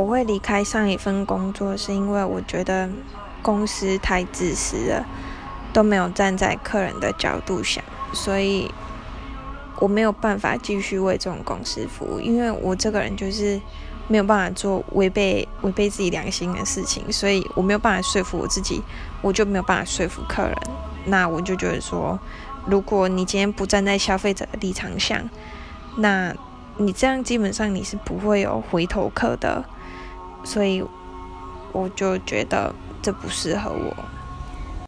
我会离开上一份工作，是因为我觉得公司太自私了，都没有站在客人的角度想，所以我没有办法继续为这种公司服务，因为我这个人就是没有办法做违背违背自己良心的事情，所以我没有办法说服我自己，我就没有办法说服客人。那我就觉得说，如果你今天不站在消费者的立场想，那你这样基本上你是不会有回头客的。所以我就觉得这不适合我。